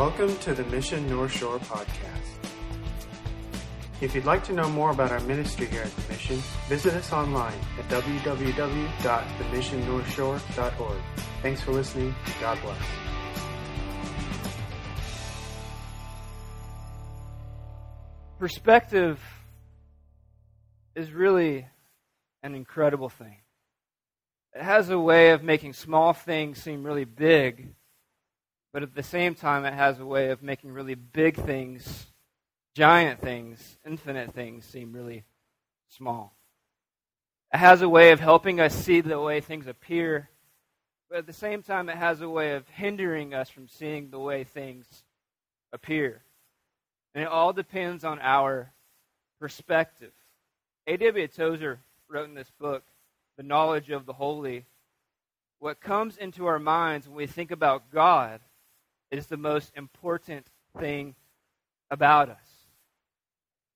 Welcome to the Mission North Shore podcast. If you'd like to know more about our ministry here at the Mission, visit us online at www.themissionnorthshore.org. Thanks for listening. God bless. Perspective is really an incredible thing. It has a way of making small things seem really big, but at the same time, it has a way of making really big things, giant things, infinite things seem really small. It has a way of helping us see the way things appear, but at the same time, it has a way of hindering us from seeing the way things appear. And it all depends on our perspective. A.W. Tozer wrote in this book, The Knowledge of the Holy, what comes into our minds when we think about God is the most important thing about us.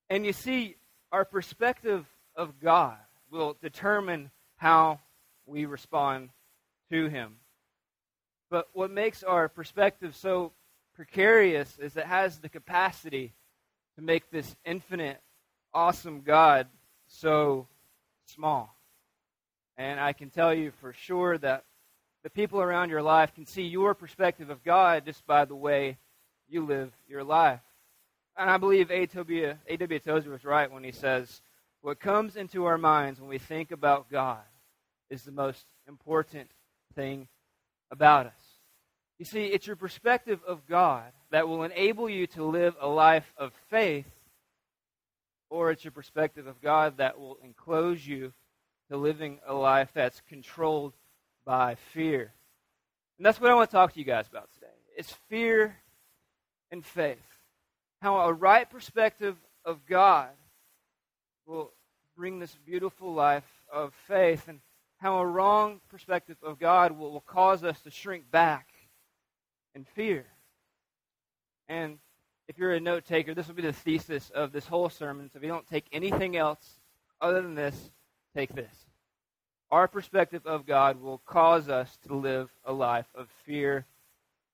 And you see, our perspective of God will determine how we respond to Him. But what makes our perspective so precarious is it has the capacity to make this infinite, awesome God so small. And I can tell you for sure that the people around your life can see your perspective of God just by the way you live your life. And I believe A.W. A.W. Tozer was right when he says, What comes into our minds when we think about God is the most important thing about us. You see, it's your perspective of God that will enable you to live a life of faith, or it's your perspective of God that will enclose you to living a life that's controlled by fear. And that's what I want to talk to you guys about today. It's fear and faith. How a right perspective of God will bring this beautiful life of faith, and how a wrong perspective of God will, will cause us to shrink back in fear. And if you're a note taker, this will be the thesis of this whole sermon. So if you don't take anything else other than this, take this. Our perspective of God will cause us to live a life of fear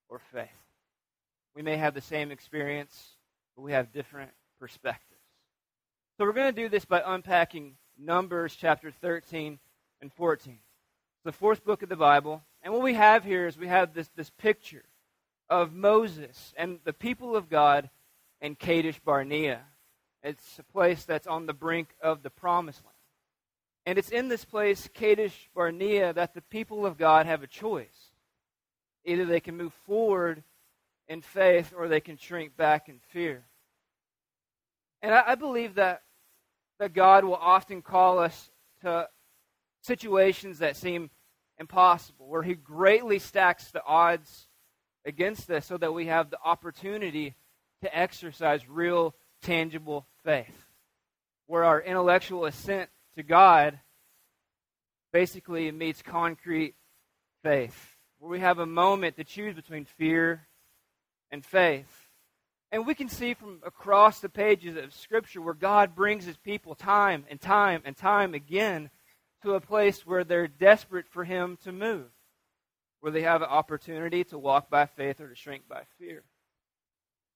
or faith. We may have the same experience, but we have different perspectives. So we're going to do this by unpacking Numbers chapter 13 and 14. It's the fourth book of the Bible. And what we have here is we have this, this picture of Moses and the people of God in Kadesh Barnea. It's a place that's on the brink of the promised land. And it's in this place, Kadesh Barnea, that the people of God have a choice. Either they can move forward in faith or they can shrink back in fear. And I, I believe that, that God will often call us to situations that seem impossible, where He greatly stacks the odds against us so that we have the opportunity to exercise real, tangible faith. Where our intellectual assent to God basically meets concrete faith. Where we have a moment to choose between fear and faith. And we can see from across the pages of Scripture where God brings his people time and time and time again to a place where they're desperate for him to move where they have an opportunity to walk by faith or to shrink by fear.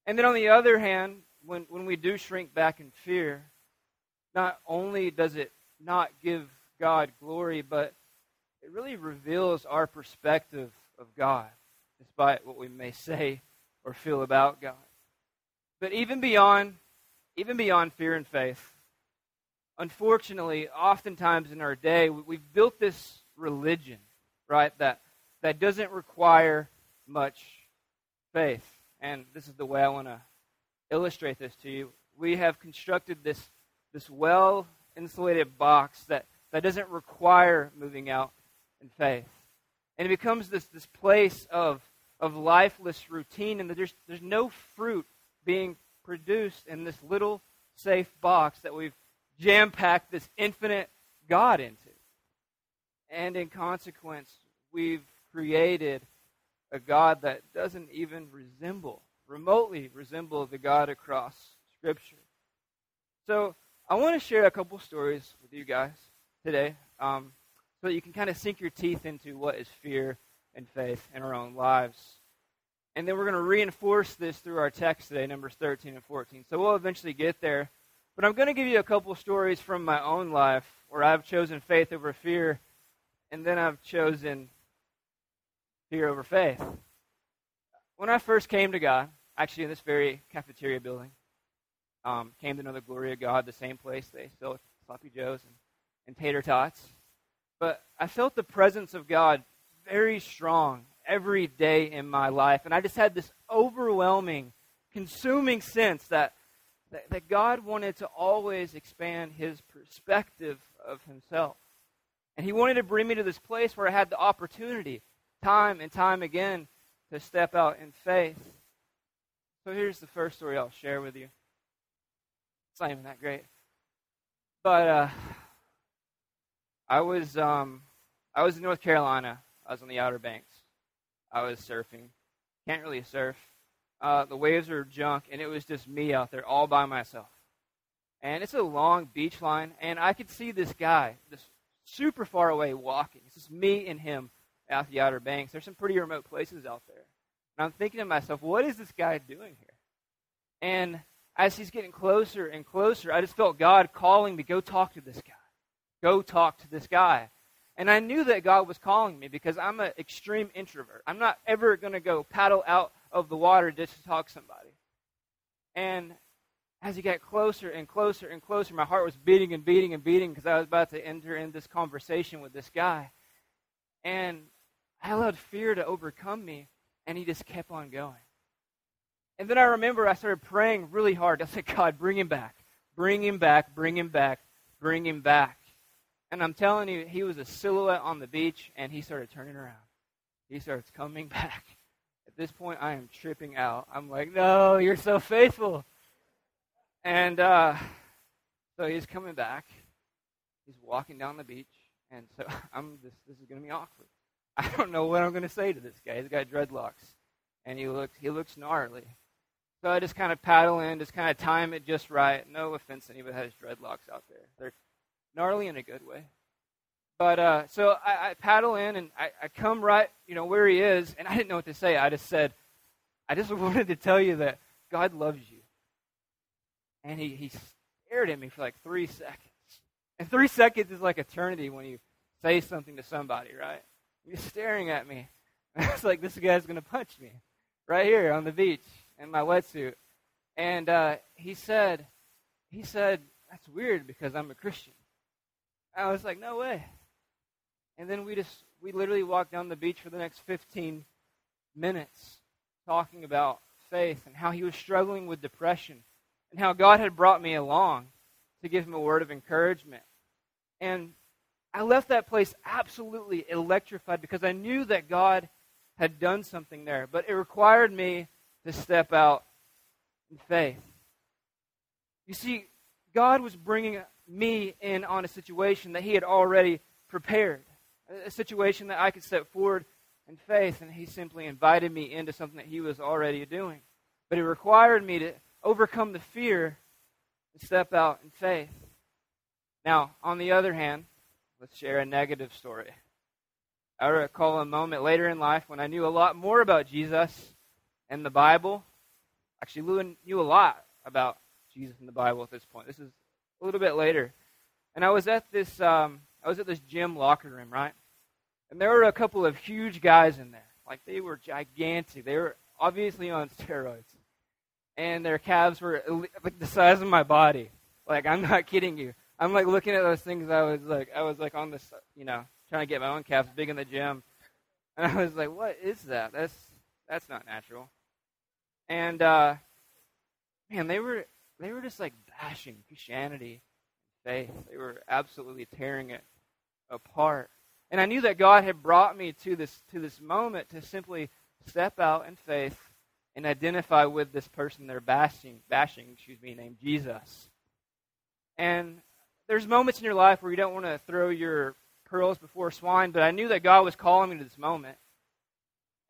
And then on the other hand, when, when we do shrink back in fear, not only does it not give God glory, but it really reveals our perspective of God, despite what we may say or feel about God. But even beyond, even beyond fear and faith, unfortunately, oftentimes in our day, we've built this religion, right, that that doesn't require much faith. And this is the way I want to illustrate this to you. We have constructed this, this well insulated box that, that doesn't require moving out in faith. And it becomes this, this place of, of lifeless routine, and there's, there's no fruit being produced in this little safe box that we've jam packed this infinite God into. And in consequence, we've created a God that doesn't even resemble, remotely resemble the God across Scripture. So I want to share a couple stories with you guys today um, so that you can kind of sink your teeth into what is fear and faith in our own lives. And then we're going to reinforce this through our text today, Numbers 13 and 14. So we'll eventually get there. But I'm going to give you a couple stories from my own life where I've chosen faith over fear, and then I've chosen fear over faith. When I first came to God, actually in this very cafeteria building, um, came to know the glory of God, the same place they sell sloppy joes and, and tater tots. But I felt the presence of God very strong every day in my life. And I just had this overwhelming, consuming sense that, that, that God wanted to always expand his perspective of himself. And he wanted to bring me to this place where I had the opportunity, time and time again, to step out in faith. So here's the first story I'll share with you. It's not even that great. But uh, I was um, I was in North Carolina. I was on the Outer Banks. I was surfing. Can't really surf. Uh, the waves were junk, and it was just me out there all by myself. And it's a long beach line, and I could see this guy, this super far away walking. It's just me and him out the Outer Banks. There's some pretty remote places out there. And I'm thinking to myself, what is this guy doing here? And as he's getting closer and closer, I just felt God calling me, go talk to this guy. Go talk to this guy. And I knew that God was calling me because I'm an extreme introvert. I'm not ever going to go paddle out of the water just to talk to somebody. And as he got closer and closer and closer, my heart was beating and beating and beating because I was about to enter in this conversation with this guy. And I allowed fear to overcome me, and he just kept on going. And then I remember I started praying really hard. I said, God, bring him back. Bring him back. Bring him back. Bring him back. And I'm telling you, he was a silhouette on the beach, and he started turning around. He starts coming back. At this point, I am tripping out. I'm like, no, you're so faithful. And uh, so he's coming back. He's walking down the beach. And so I'm this is going to be awkward. I don't know what I'm going to say to this guy. He's got dreadlocks. And he looks, he looks gnarly. So I just kind of paddle in, just kind of time it just right. No offense anybody has dreadlocks out there. They're gnarly in a good way. But uh, so I, I, paddle in and I, I come right, you know, where he is, and I didn't know what to say. I just said, I just wanted to tell you that God loves you. And he, he stared at me for like three seconds. And three seconds is like eternity when you say something to somebody, right? He's staring at me. I was like, this guy's going to punch me right here on the beach in my wetsuit. And uh, he said, he said, that's weird because I'm a Christian. I was like, no way. And then we just, we literally walked down the beach for the next 15 minutes talking about faith and how he was struggling with depression and how God had brought me along to give him a word of encouragement. And I left that place absolutely electrified because I knew that God had done something there, but it required me to step out in faith. You see, God was bringing me in on a situation that He had already prepared, a situation that I could step forward in faith, and He simply invited me into something that He was already doing. But it required me to overcome the fear and step out in faith. Now, on the other hand, let's share a negative story. I recall a moment later in life when I knew a lot more about Jesus and the Bible. Actually, knew a lot about Jesus and the Bible at this point. This is a little bit later, and I was at this um, I was at this gym locker room, right? And there were a couple of huge guys in there, like they were gigantic. They were obviously on steroids, and their calves were like the size of my body. Like I'm not kidding you. I'm like looking at those things. I was like, I was like on this, you know, trying to get my own calves big in the gym, and I was like, what is that? That's that's not natural. And uh, man, they were they were just like bashing Christianity, faith. They were absolutely tearing it apart. And I knew that God had brought me to this to this moment to simply step out in faith and identify with this person they're bashing, bashing, excuse me, named Jesus. And there's moments in your life where you don't want to throw your pearls before swine, but I knew that God was calling me to this moment.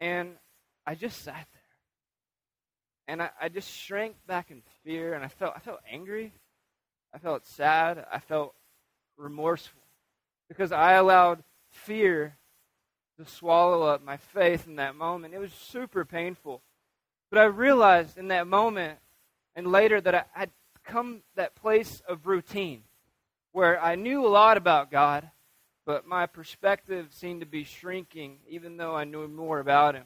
And I just sat. And I, I just shrank back in fear and I felt I felt angry. I felt sad. I felt remorseful. Because I allowed fear to swallow up my faith in that moment. It was super painful. But I realized in that moment and later that I had come that place of routine where I knew a lot about God, but my perspective seemed to be shrinking even though I knew more about Him.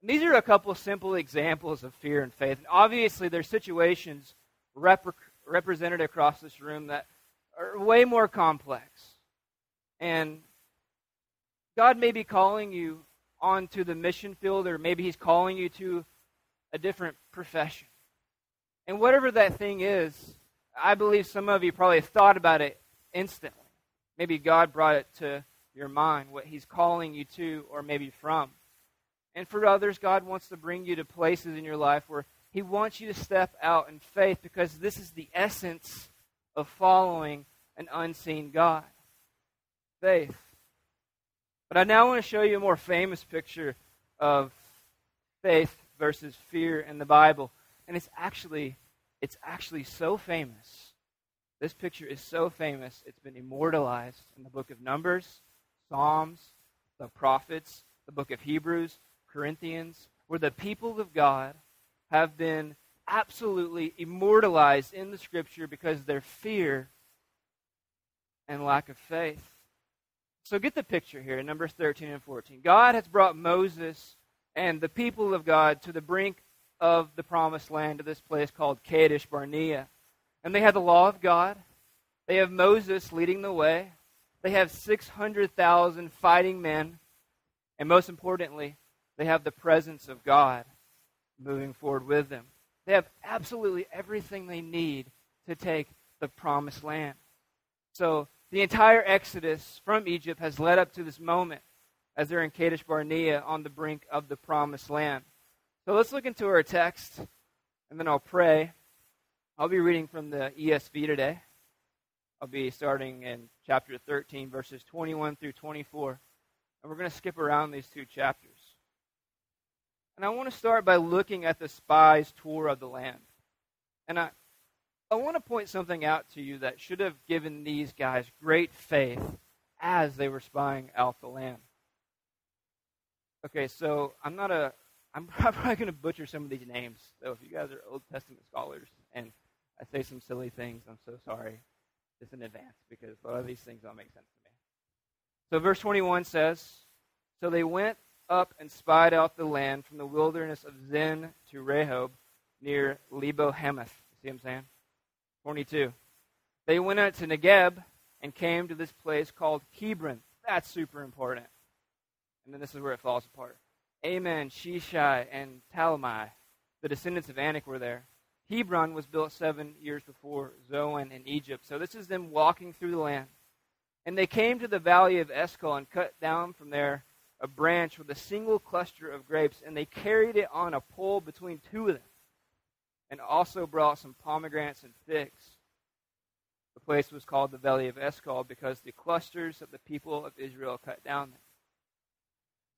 And these are a couple simple examples of fear and faith. And obviously, there's situations rep- represented across this room that are way more complex. And God may be calling you onto the mission field, or maybe He's calling you to a different profession. And whatever that thing is, I believe some of you probably thought about it instantly. Maybe God brought it to your mind, what He's calling you to, or maybe from. And for others, God wants to bring you to places in your life where He wants you to step out in faith because this is the essence of following an unseen God faith. But I now want to show you a more famous picture of faith versus fear in the Bible. And it's actually it's actually so famous. This picture is so famous, it's been immortalized in the book of Numbers, Psalms, the prophets, the book of Hebrews, Corinthians, where the people of God have been absolutely immortalized in the scripture because of their fear and lack of faith. So get the picture here in Numbers 13 and 14. God has brought Moses and the people of God to the brink of the promised land to this place called Kadesh Barnea. And they have the law of God. They have Moses leading the way. They have 600,000 fighting men. And most importantly, they have the presence of God moving forward with them. They have absolutely everything they need to take the promised land. So the entire Exodus from Egypt has led up to this moment as they're in Kadesh Barnea on the brink of the promised land. So let's look into our text, and then I'll pray. I'll be reading from the ESV today. I'll be starting in chapter 13, verses 21 through 24. And we're going to skip around these two chapters. And I want to start by looking at the spies' tour of the land. And I, I want to point something out to you that should have given these guys great faith as they were spying out the land. Okay, so I'm not a I'm probably going to butcher some of these names. So if you guys are Old Testament scholars and I say some silly things, I'm so sorry just in advance because a lot of these things don't make sense to me. So verse 21 says, So they went up and spied out the land from the wilderness of Zin to Rehob near Lebo Hamath. See what I'm saying? 22. They went out to Negeb and came to this place called Hebron. That's super important. And then this is where it falls apart. Ammon, Sheshai, and Talmai, the descendants of Anak, were there. Hebron was built seven years before Zoan in Egypt. So this is them walking through the land. And they came to the valley of Eshcol and cut down from there a branch with a single cluster of grapes, and they carried it on a pole between two of them, and also brought some pomegranates and figs. The place was called the Valley of Eshcol because the clusters of the people of Israel cut down there.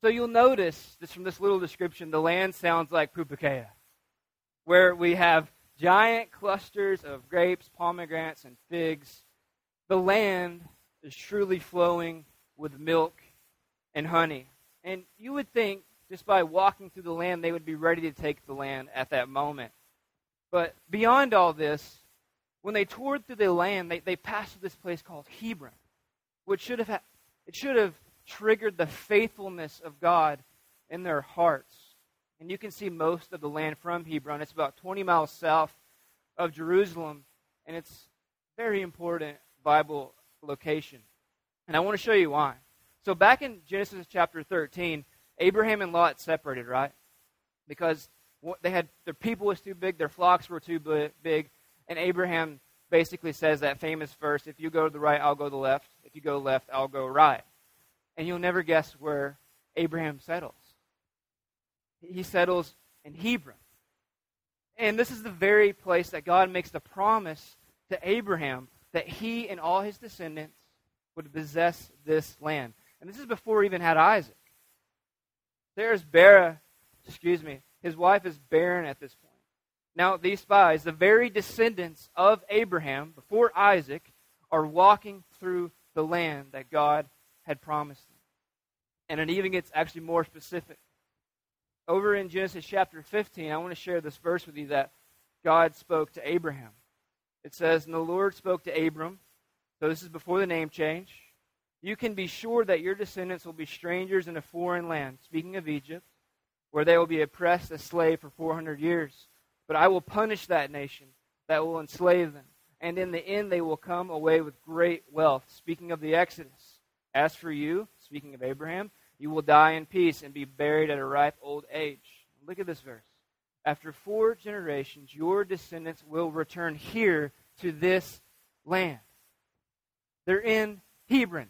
So you'll notice just from this little description, the land sounds like Pupukea, where we have giant clusters of grapes, pomegranates, and figs. The land is truly flowing with milk and honey. And you would think just by walking through the land, they would be ready to take the land at that moment. But beyond all this, when they toured through the land, they, they passed through this place called Hebron, which should have, it should have triggered the faithfulness of God in their hearts. And you can see most of the land from Hebron. It's about 20 miles south of Jerusalem, and it's very important Bible location. And I want to show you why. So back in Genesis chapter 13, Abraham and Lot separated, right? Because they had their people was too big, their flocks were too big, and Abraham basically says that famous verse, if you go to the right, I'll go to the left. If you go left, I'll go right and you'll never guess where Abraham settles. He settles in Hebron. And this is the very place that God makes the promise to Abraham that he and all his descendants would possess this land. And this is before he even had Isaac. There's Bera, excuse me, his wife is barren at this point. Now, these spies, the very descendants of Abraham before Isaac, are walking through the land that God had promised them. And it even gets actually more specific. over in Genesis chapter 15, I want to share this verse with you that God spoke to Abraham. It says, And the Lord spoke to Abram. So this is before the name change. You can be sure that your descendants will be strangers in a foreign land, speaking of Egypt, where they will be oppressed as slaves for 400 years. But I will punish that nation that will enslave them, and in the end they will come away with great wealth, speaking of the Exodus. As for you, speaking of Abraham, you will die in peace and be buried at a ripe old age. Look at this verse. After four generations, your descendants will return here to this land. They're in Hebron.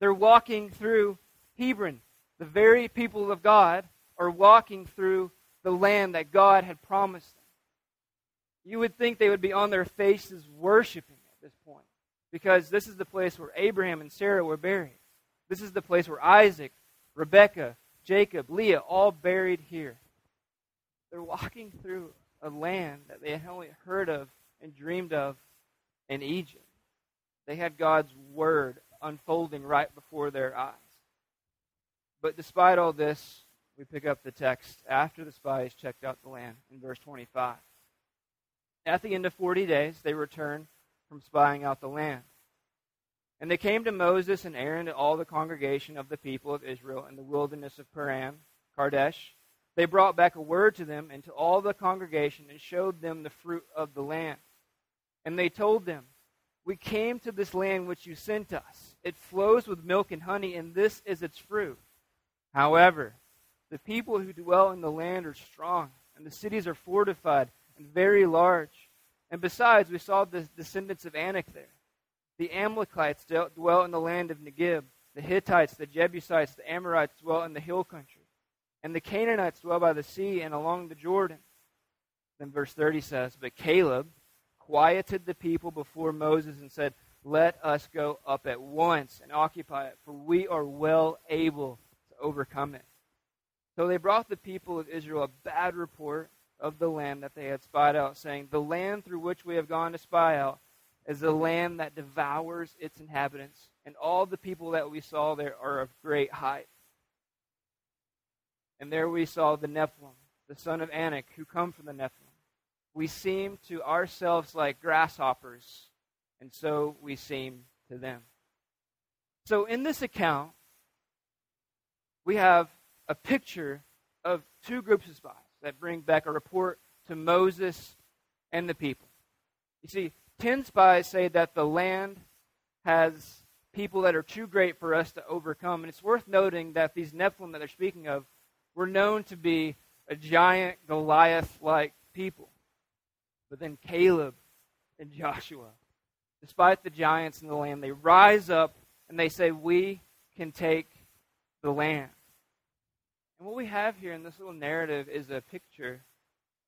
They're walking through Hebron. The very people of God are walking through the land that God had promised them. You would think they would be on their faces worshiping at this point because this is the place where Abraham and Sarah were buried. This is the place where Isaac, Rebekah, Jacob, Leah, all buried here. They're walking through a land that they had only heard of and dreamed of in Egypt. They had God's word unfolding right before their eyes. But despite all this, we pick up the text after the spies checked out the land in verse 25. At the end of 40 days, they returned from spying out the land. And they came to Moses and Aaron and all the congregation of the people of Israel in the wilderness of Paran, Kadesh. They brought back a word to them and to all the congregation and showed them the fruit of the land. And they told them, We came to this land which you sent us. It flows with milk and honey, and this is its fruit. However, the people who dwell in the land are strong, and the cities are fortified and very large. And besides, we saw the descendants of Anak there. The Amalekites dwell in the land of Negeb. The Hittites, the Jebusites, the Amorites dwell in the hill country. And the Canaanites dwell by the sea and along the Jordan. Then verse 30 says, But Caleb quieted the people before Moses and said, Let us go up at once and occupy it, for we are well able to overcome it. So they brought the people of Israel a bad report of the land that they had spied out, saying, The land through which we have gone to spy out is a land that devours its inhabitants, and all the people that we saw there are of great height. And there we saw the Nephilim, the son of Anak, who come from the Nephilim. We seem to ourselves like grasshoppers, and so we seem to them. So in this account, we have a picture of two groups of spies that bring back a report to Moses and the people. You see, ten spies say that the land has people that are too great for us to overcome. And it's worth noting that these Nephilim that they're speaking of were known to be a giant Goliath like people. But then Caleb and Joshua, despite the giants in the land, they rise up and they say, We can take the land. And what we have here in this little narrative is a picture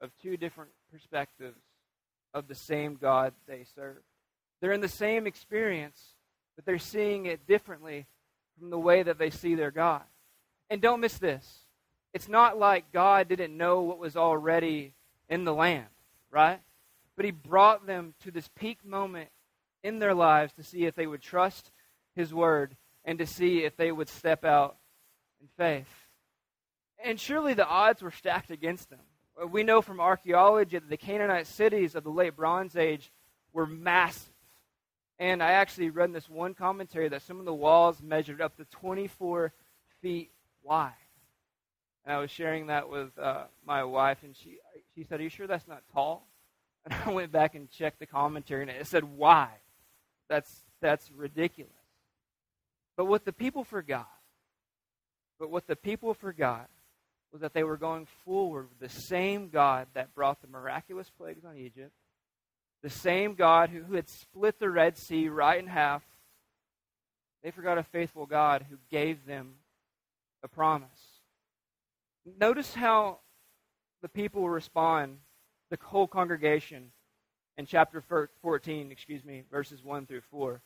of two different perspectives of the same God they serve. They're in the same experience, but they're seeing it differently from the way that they see their God. And don't miss this. It's not like God didn't know what was already in the land, right? But He brought them to this peak moment in their lives to see if they would trust His word and to see if they would step out in faith. And surely the odds were stacked against them. We know from archaeology that the Canaanite cities of the late Bronze Age were massive. And I actually read in this one commentary that some of the walls measured up to 24 feet wide. And I was sharing that with uh, my wife, and she, she said, Are you sure that's not tall? And I went back and checked the commentary, and it said, Why? That's, that's ridiculous. But what the people forgot, but what the people forgot was that they were going forward with the same God that brought the miraculous plagues on Egypt, the same God who, who had split the Red Sea right in half. They forgot a faithful God who gave them a promise. Notice how the people respond, the whole congregation, in chapter 14, excuse me, verses 1 through 4.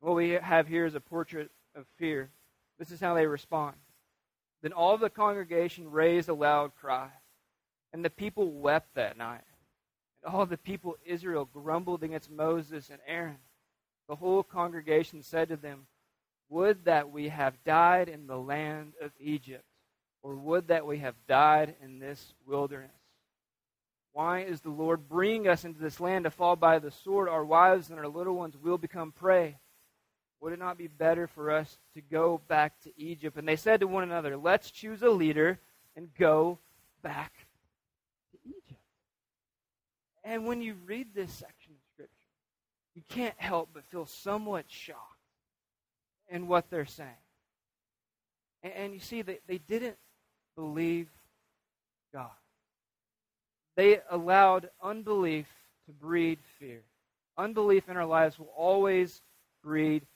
What we have here is a portrait of fear. This is how they respond. Then all the congregation raised a loud cry, and the people wept that night. And all the people Israel grumbled against Moses and Aaron. The whole congregation said to them, Would that we have died in the land of Egypt, or would that we have died in this wilderness. Why is the Lord bringing us into this land to fall by the sword? Our wives and our little ones will become prey. Would it not be better for us to go back to Egypt? And they said to one another, Let's choose a leader and go back to Egypt. And when you read this section of Scripture, you can't help but feel somewhat shocked in what they're saying. And, you see, they, they didn't believe God. They allowed unbelief to breed fear. Unbelief in our lives will always breed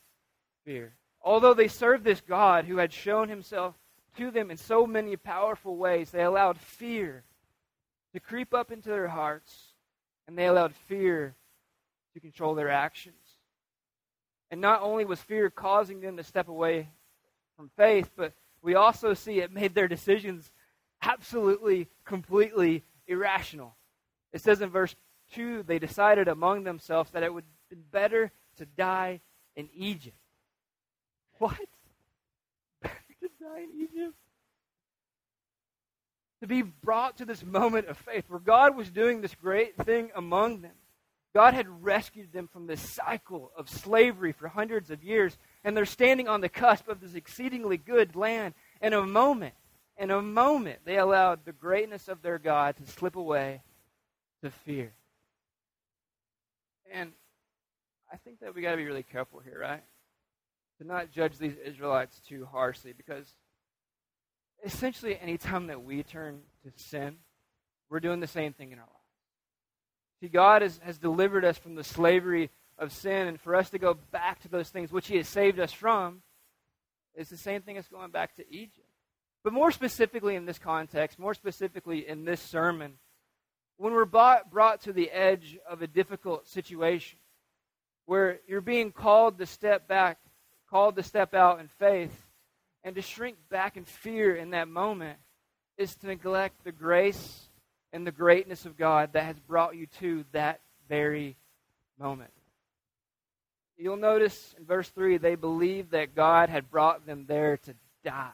fear. Although they served this God who had shown himself to them in so many powerful ways, they allowed fear to creep up into their hearts, and they allowed fear to control their actions. And not only was fear causing them to step away from faith, but we also see it made their decisions absolutely, completely irrational. It says in verse 2 they decided among themselves that it would be better to die in Egypt. What? Better to die in Egypt? To be brought to this moment of faith where God was doing this great thing among them. God had rescued them from this cycle of slavery for hundreds of years, and they're standing on the cusp of this exceedingly good land. In a moment, in a moment, they allowed the greatness of their God to slip away to fear. And I think that we got to be really careful here, right? To not judge these Israelites too harshly because essentially anytime that we turn to sin, we're doing the same thing in our lives. See, God has, has delivered us from the slavery of sin, and for us to go back to those things which He has saved us from is the same thing as going back to Egypt. But more specifically in this context, more specifically in this sermon, when we're brought, brought to the edge of a difficult situation, where you're being called to step back, called to step out in faith, and to shrink back in fear in that moment, is to neglect the grace and the greatness of God that has brought you to that very moment. You'll notice in verse 3 they believed that God had brought them there to die.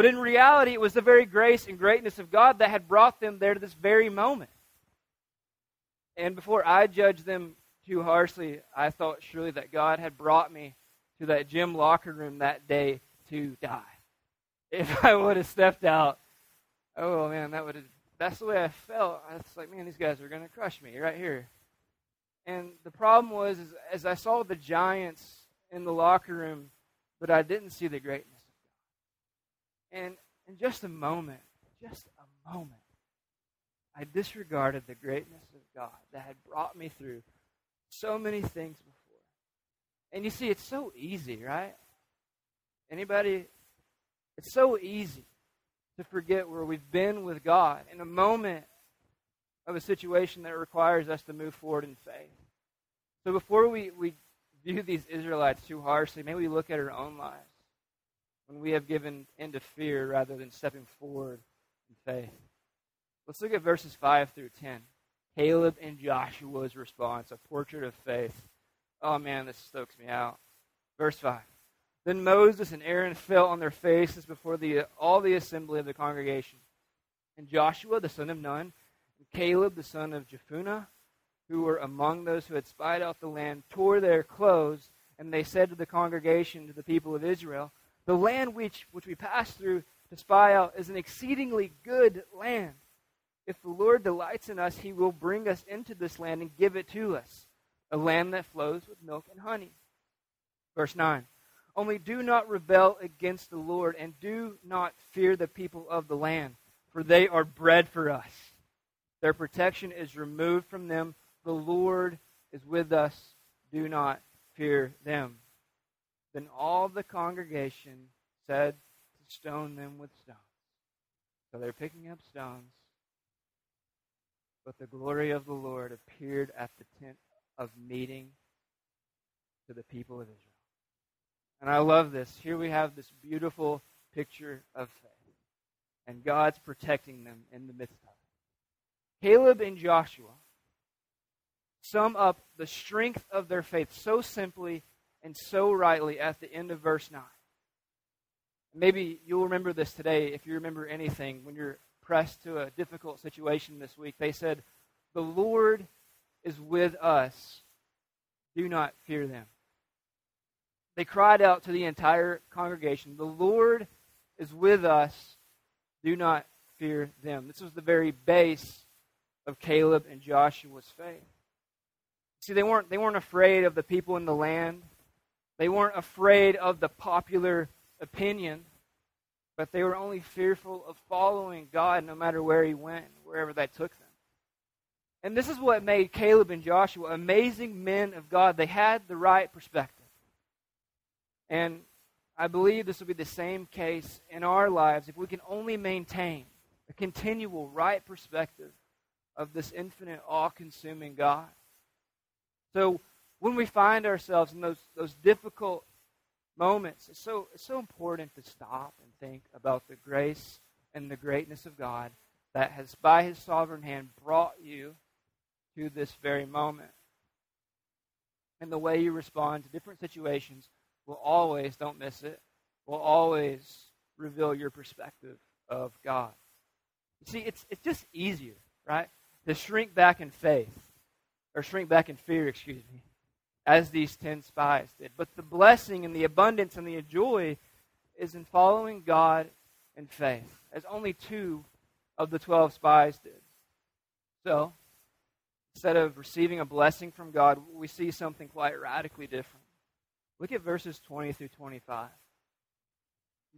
But in reality, it was the very grace and greatness of God that had brought them there to this very moment. And before I judged them too harshly, I thought surely that God had brought me to that gym locker room that day to die. If I would have stepped out, oh man, that would have that's the way I felt. I was like, man, these guys are going to crush me right here. And the problem was, as I saw the giants in the locker room, but I didn't see the greatness. And in just a moment, just a moment, I disregarded the greatness of God that had brought me through so many things before. And you see, it's so easy, right? Anybody? It's so easy to forget where we've been with God in a moment of a situation that requires us to move forward in faith. So before we, we view these Israelites too harshly, maybe we look at our own lives when we have given in to fear rather than stepping forward in faith. Let's look at verses 5 through 10. Caleb and Joshua's response, a portrait of faith. Oh man, this stokes me out. Verse 5. Then Moses and Aaron fell on their faces before the, all the assembly of the congregation. And Joshua, the son of Nun, and Caleb, the son of Jephunneh, who were among those who had spied out the land, tore their clothes, and they said to the congregation, to the people of Israel, The land which, which we passed through to spy out is an exceedingly good land. If the Lord delights in us, he will bring us into this land and give it to us, a land that flows with milk and honey. Verse 9. Only do not rebel against the Lord, and do not fear the people of the land, for they are bread for us. Their protection is removed from them. The Lord is with us. Do not fear them. Then all the congregation said to stone them with stones. So they're picking up stones. But the glory of the Lord appeared at the tent of meeting to the people of Israel. And I love this. Here we have this beautiful picture of faith. And God's protecting them in the midst of it. Caleb and Joshua sum up the strength of their faith so simply and so rightly at the end of verse 9. Maybe you'll remember this today if you remember anything when you're pressed to a difficult situation this week. They said, The Lord is with us. Do not fear them. They cried out to the entire congregation, The Lord is with us. Do not fear them. This was the very base of Caleb and Joshua's faith. See, they weren't, they weren't afraid of the people in the land. They weren't afraid of the popular opinion, but they were only fearful of following God no matter where he went, wherever that took them. And this is what made Caleb and Joshua amazing men of God. They had the right perspective. And I believe this will be the same case in our lives if we can only maintain a continual right perspective of this infinite, all consuming God. So when we find ourselves in those, those difficult moments, it's so, it's so important to stop and think about the grace and the greatness of God that has, by his sovereign hand, brought you to this very moment. And the way you respond to different situations will always, don't miss it, will always reveal your perspective of God. You see, it's, it's just easier, right, to shrink back in faith, or shrink back in fear, excuse me, as these ten spies did. But the blessing and the abundance and the joy is in following God in faith, as only two of the twelve spies did. So, instead of receiving a blessing from God, we see something quite radically different. Look at verses 20 through 25.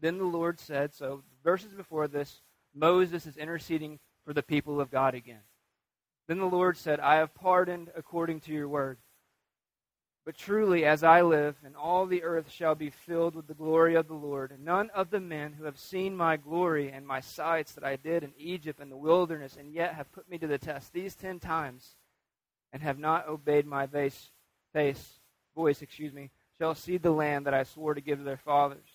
Then the Lord said, so verses before this, Moses is interceding for the people of God again. Then the Lord said, I have pardoned according to your word. But truly, as I live, and all the earth shall be filled with the glory of the Lord, none of the men who have seen my glory and my sights that I did in Egypt and the wilderness, and yet have put me to the test these ten times, and have not obeyed my face, face voice, excuse me, shall see the land that I swore to give to their fathers.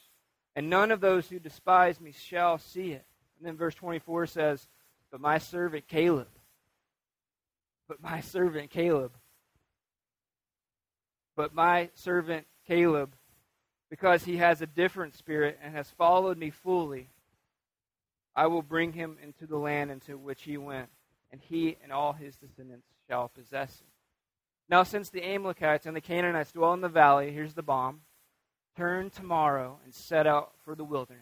And none of those who despise me shall see it. And then verse 24 says, But my servant Caleb, but my servant Caleb, but my servant Caleb, because he has a different spirit and has followed me fully, I will bring him into the land into which he went, and he and all his descendants shall possess it. Now, since the Amalekites and the Canaanites dwell in the valley, here's the bomb turn tomorrow and set out for the wilderness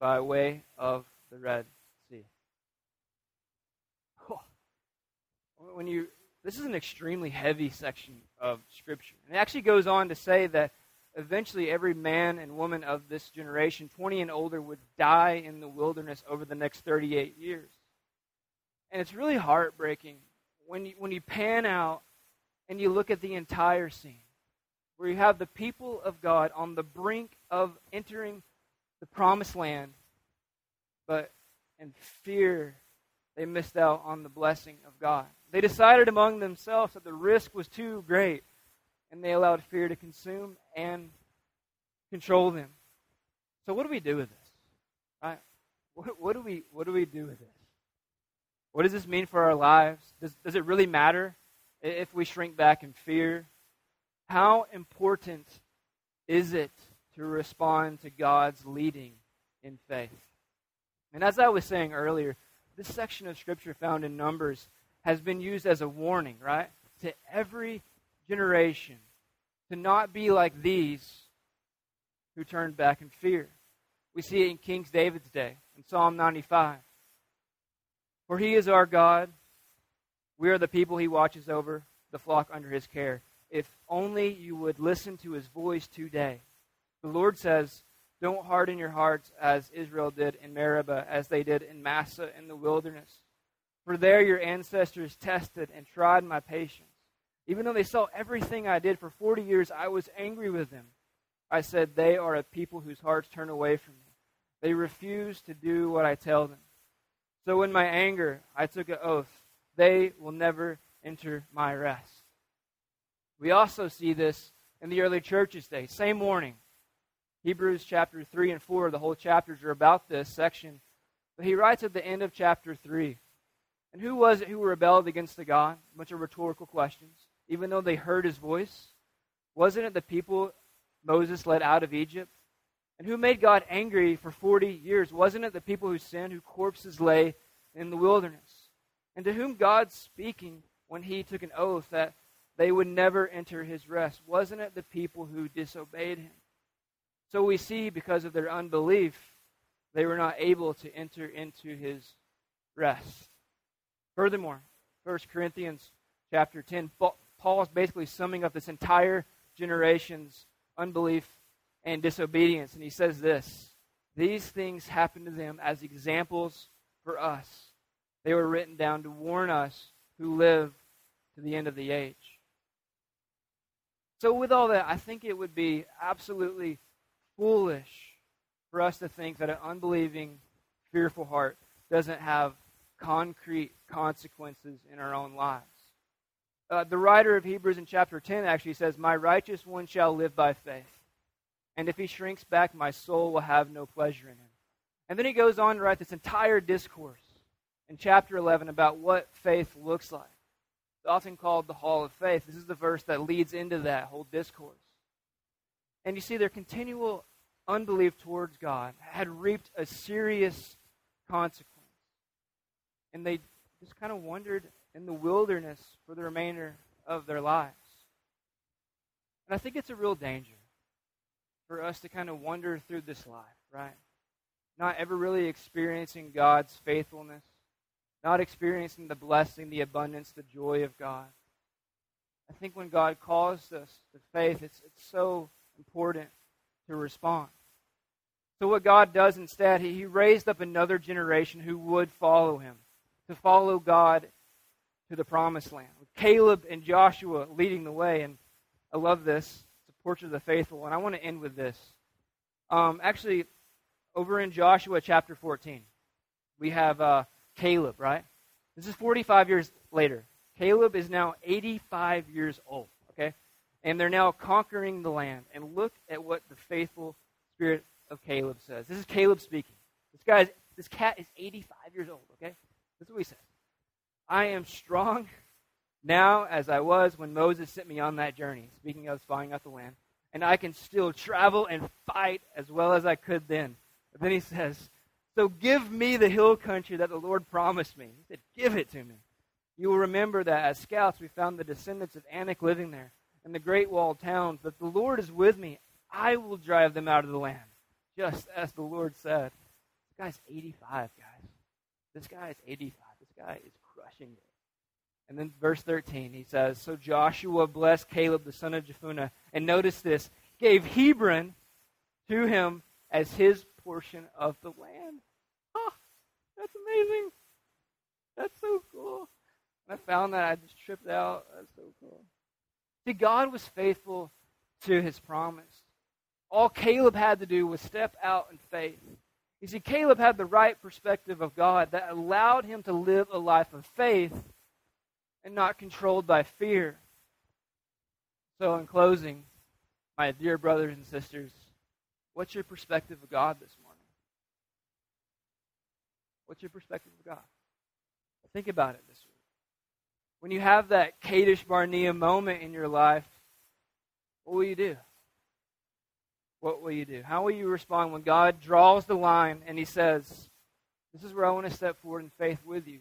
by way of the Red Sea. When you this is an extremely heavy section of Scripture. And it actually goes on to say that eventually every man and woman of this generation, 20 and older, would die in the wilderness over the next 38 years. And it's really heartbreaking when you, when you pan out and you look at the entire scene, where you have the people of God on the brink of entering the promised land, but in fear, they missed out on the blessing of God. They decided among themselves that the risk was too great, and they allowed fear to consume and control them. So, what do we do with this? Right? What, what, do we, what do we do with this? What does this mean for our lives? Does, does it really matter if we shrink back in fear? How important is it to respond to God's leading in faith? And as I was saying earlier, this section of Scripture found in Numbers has been used as a warning, right? To every generation to not be like these who turned back in fear. We see it in King David's day, in Psalm 95. For he is our God. We are the people he watches over, the flock under his care. If only you would listen to his voice today. The Lord says, Don't harden your hearts as Israel did in Meribah, as they did in Massah in the wilderness. For there your ancestors tested and tried my patience. Even though they saw everything I did for 40 years, I was angry with them. I said, They are a people whose hearts turn away from me. They refuse to do what I tell them. So in my anger, I took an oath. They will never enter my rest. We also see this in the early church's day. Same warning. Hebrews chapter 3 and 4, the whole chapters are about this section. But he writes at the end of chapter 3 and who was it who rebelled against the God? A bunch of rhetorical questions. Even though they heard his voice, wasn't it the people Moses led out of Egypt? And who made God angry for 40 years? Wasn't it the people who sinned, whose corpses lay in the wilderness? And to whom God speaking when he took an oath that they would never enter his rest? Wasn't it the people who disobeyed him? So we see because of their unbelief, they were not able to enter into his rest. Furthermore, 1 Corinthians chapter 10, Paul is basically summing up this entire generation's unbelief and disobedience. And he says this These things happened to them as examples for us. They were written down to warn us who live to the end of the age. So, with all that, I think it would be absolutely foolish for us to think that an unbelieving, fearful heart doesn't have concrete consequences in our own lives. Uh, the writer of Hebrews in chapter 10 actually says, My righteous one shall live by faith. And if he shrinks back, my soul will have no pleasure in him. And then he goes on to write this entire discourse in chapter 11 about what faith looks like. It's often called the Hall of Faith. This is the verse that leads into that whole discourse. And you see, their continual unbelief towards God had reaped a serious consequence. And they just kind of wandered in the wilderness for the remainder of their lives. And I think it's a real danger for us to kind of wander through this life, right? Not ever really experiencing God's faithfulness, not experiencing the blessing, the abundance, the joy of God. I think when God calls us to faith, it's, it's so important to respond. So, what God does instead, he, he raised up another generation who would follow him, to follow God to the promised land, with Caleb and Joshua leading the way. And I love this It's a portrait of the faithful. And I want to end with this. Um, actually, over in Joshua chapter 14, we have uh, Caleb, right? This is 45 years later. Caleb is now 85 years old? And they're now conquering the land. And look at what the faithful spirit of Caleb says. This is Caleb speaking. This guy, is, this cat is 85 years old, okay? This is what he says. I am strong now as I was when Moses sent me on that journey, speaking of spying out the land, and I can still travel and fight as well as I could then. But then he says, So give me the hill country that the Lord promised me. He said, Give it to me. You will remember that as scouts we found the descendants of Anak living there and the great walled towns. But the Lord is with me. I will drive them out of the land, just as the Lord said. This guy's 85, guys. This guy is 85. This guy is crushing it. And then verse 13, he says, So Joshua blessed Caleb the son of Jephunneh, and notice this, gave Hebron to him as his portion of the land. Oh, that's amazing. That's so cool. I found that I just tripped out. That's so cool. See, God was faithful to his promise. All Caleb had to do was step out in faith. You see, Caleb had the right perspective of God that allowed him to live a life of faith and not controlled by fear. So, in closing, my dear brothers and sisters, what's your perspective of God this morning? What's your perspective of God? Think about it this week. When you have that Kadesh Barnea moment in your life, what will you do? What will you do? How will you respond when God draws the line and He says, This is where I want to step forward in faith with you?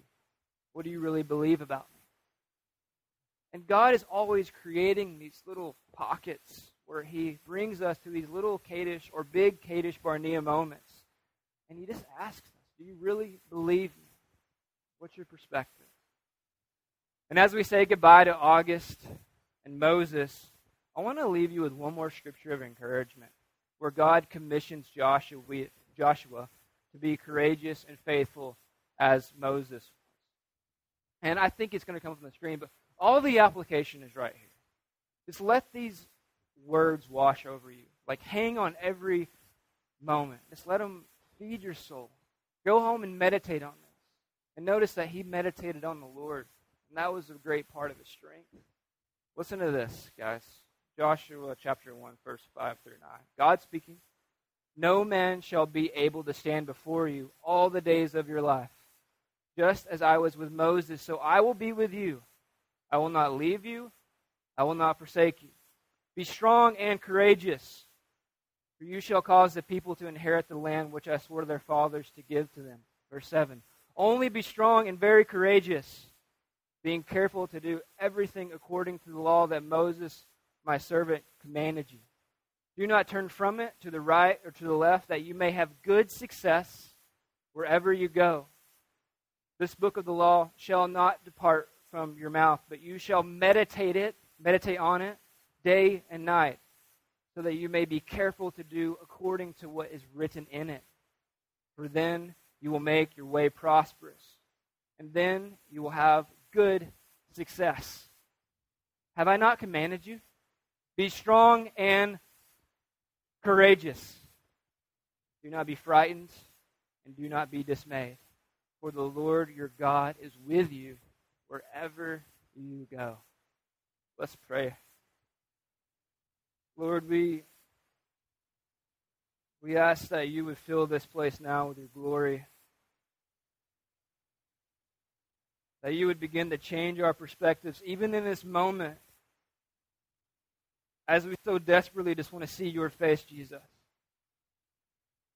What do you really believe about me? And God is always creating these little pockets where He brings us to these little Kadesh or big Kadesh Barnea moments. And He just asks us, Do you really believe me? What's your perspective? And as we say goodbye to August and Moses, I want to leave you with one more scripture of encouragement where God commissions Joshua, Joshua to be courageous and faithful as Moses was. And I think it's going to come from the screen, but all the application is right here. Just let these words wash over you. Like hang on every moment. Just let them feed your soul. Go home and meditate on this. And notice that he meditated on the Lord. And that was a great part of his strength. Listen to this, guys. Joshua chapter 1, verse 5 through 9. God speaking, No man shall be able to stand before you all the days of your life. Just as I was with Moses, so I will be with you. I will not leave you. I will not forsake you. Be strong and courageous, For you shall cause the people to inherit the land which I swore to their fathers to give to them. Verse 7. Only be strong and very courageous, being careful to do everything according to the law that Moses, my servant, commanded you. Do not turn from it to the right or to the left, that you may have good success wherever you go. This book of the law shall not depart from your mouth, but you shall meditate it, meditate on it day and night, so that you may be careful to do according to what is written in it. For then you will make your way prosperous, and then you will have good success. Have I not commanded you? Be strong and courageous. Do not be frightened, and do not be dismayed, for the Lord your God is with you wherever you go. Let's pray. Lord, we we ask that you would fill this place now with your glory. That you would begin to change our perspectives, even in this moment, as we so desperately just want to see your face, Jesus.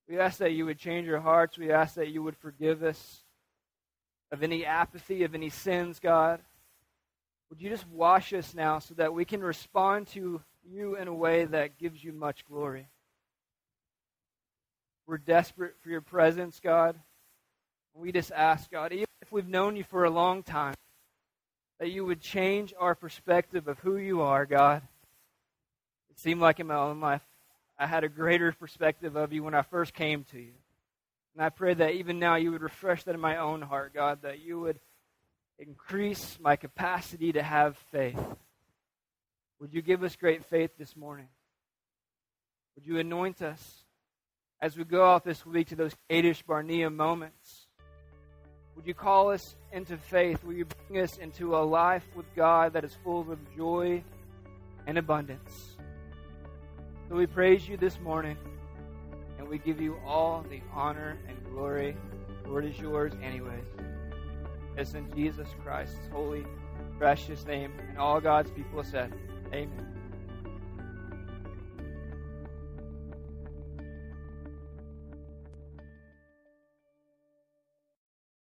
We ask that you would change our hearts. We ask that you would forgive us of any apathy, of any sins, God. Would you just wash us now so that we can respond to you in a way that gives you much glory? We're desperate for your presence, God. We just ask, God, even if we've known you for a long time, that you would change our perspective of who you are, God. It seemed like in my own life, I had a greater perspective of you when I first came to you. And I pray that even now you would refresh that in my own heart, God, that you would increase my capacity to have faith. Would you give us great faith this morning? Would you anoint us as we go out this week to those Kadesh Barnea moments? Would you call us into faith? Will you bring us into a life with God that is full of joy and abundance? So we praise you this morning, and we give you all the honor and glory. The Lord is yours, anyways. It's in Jesus Christ's holy, precious name, and all God's people said, Amen.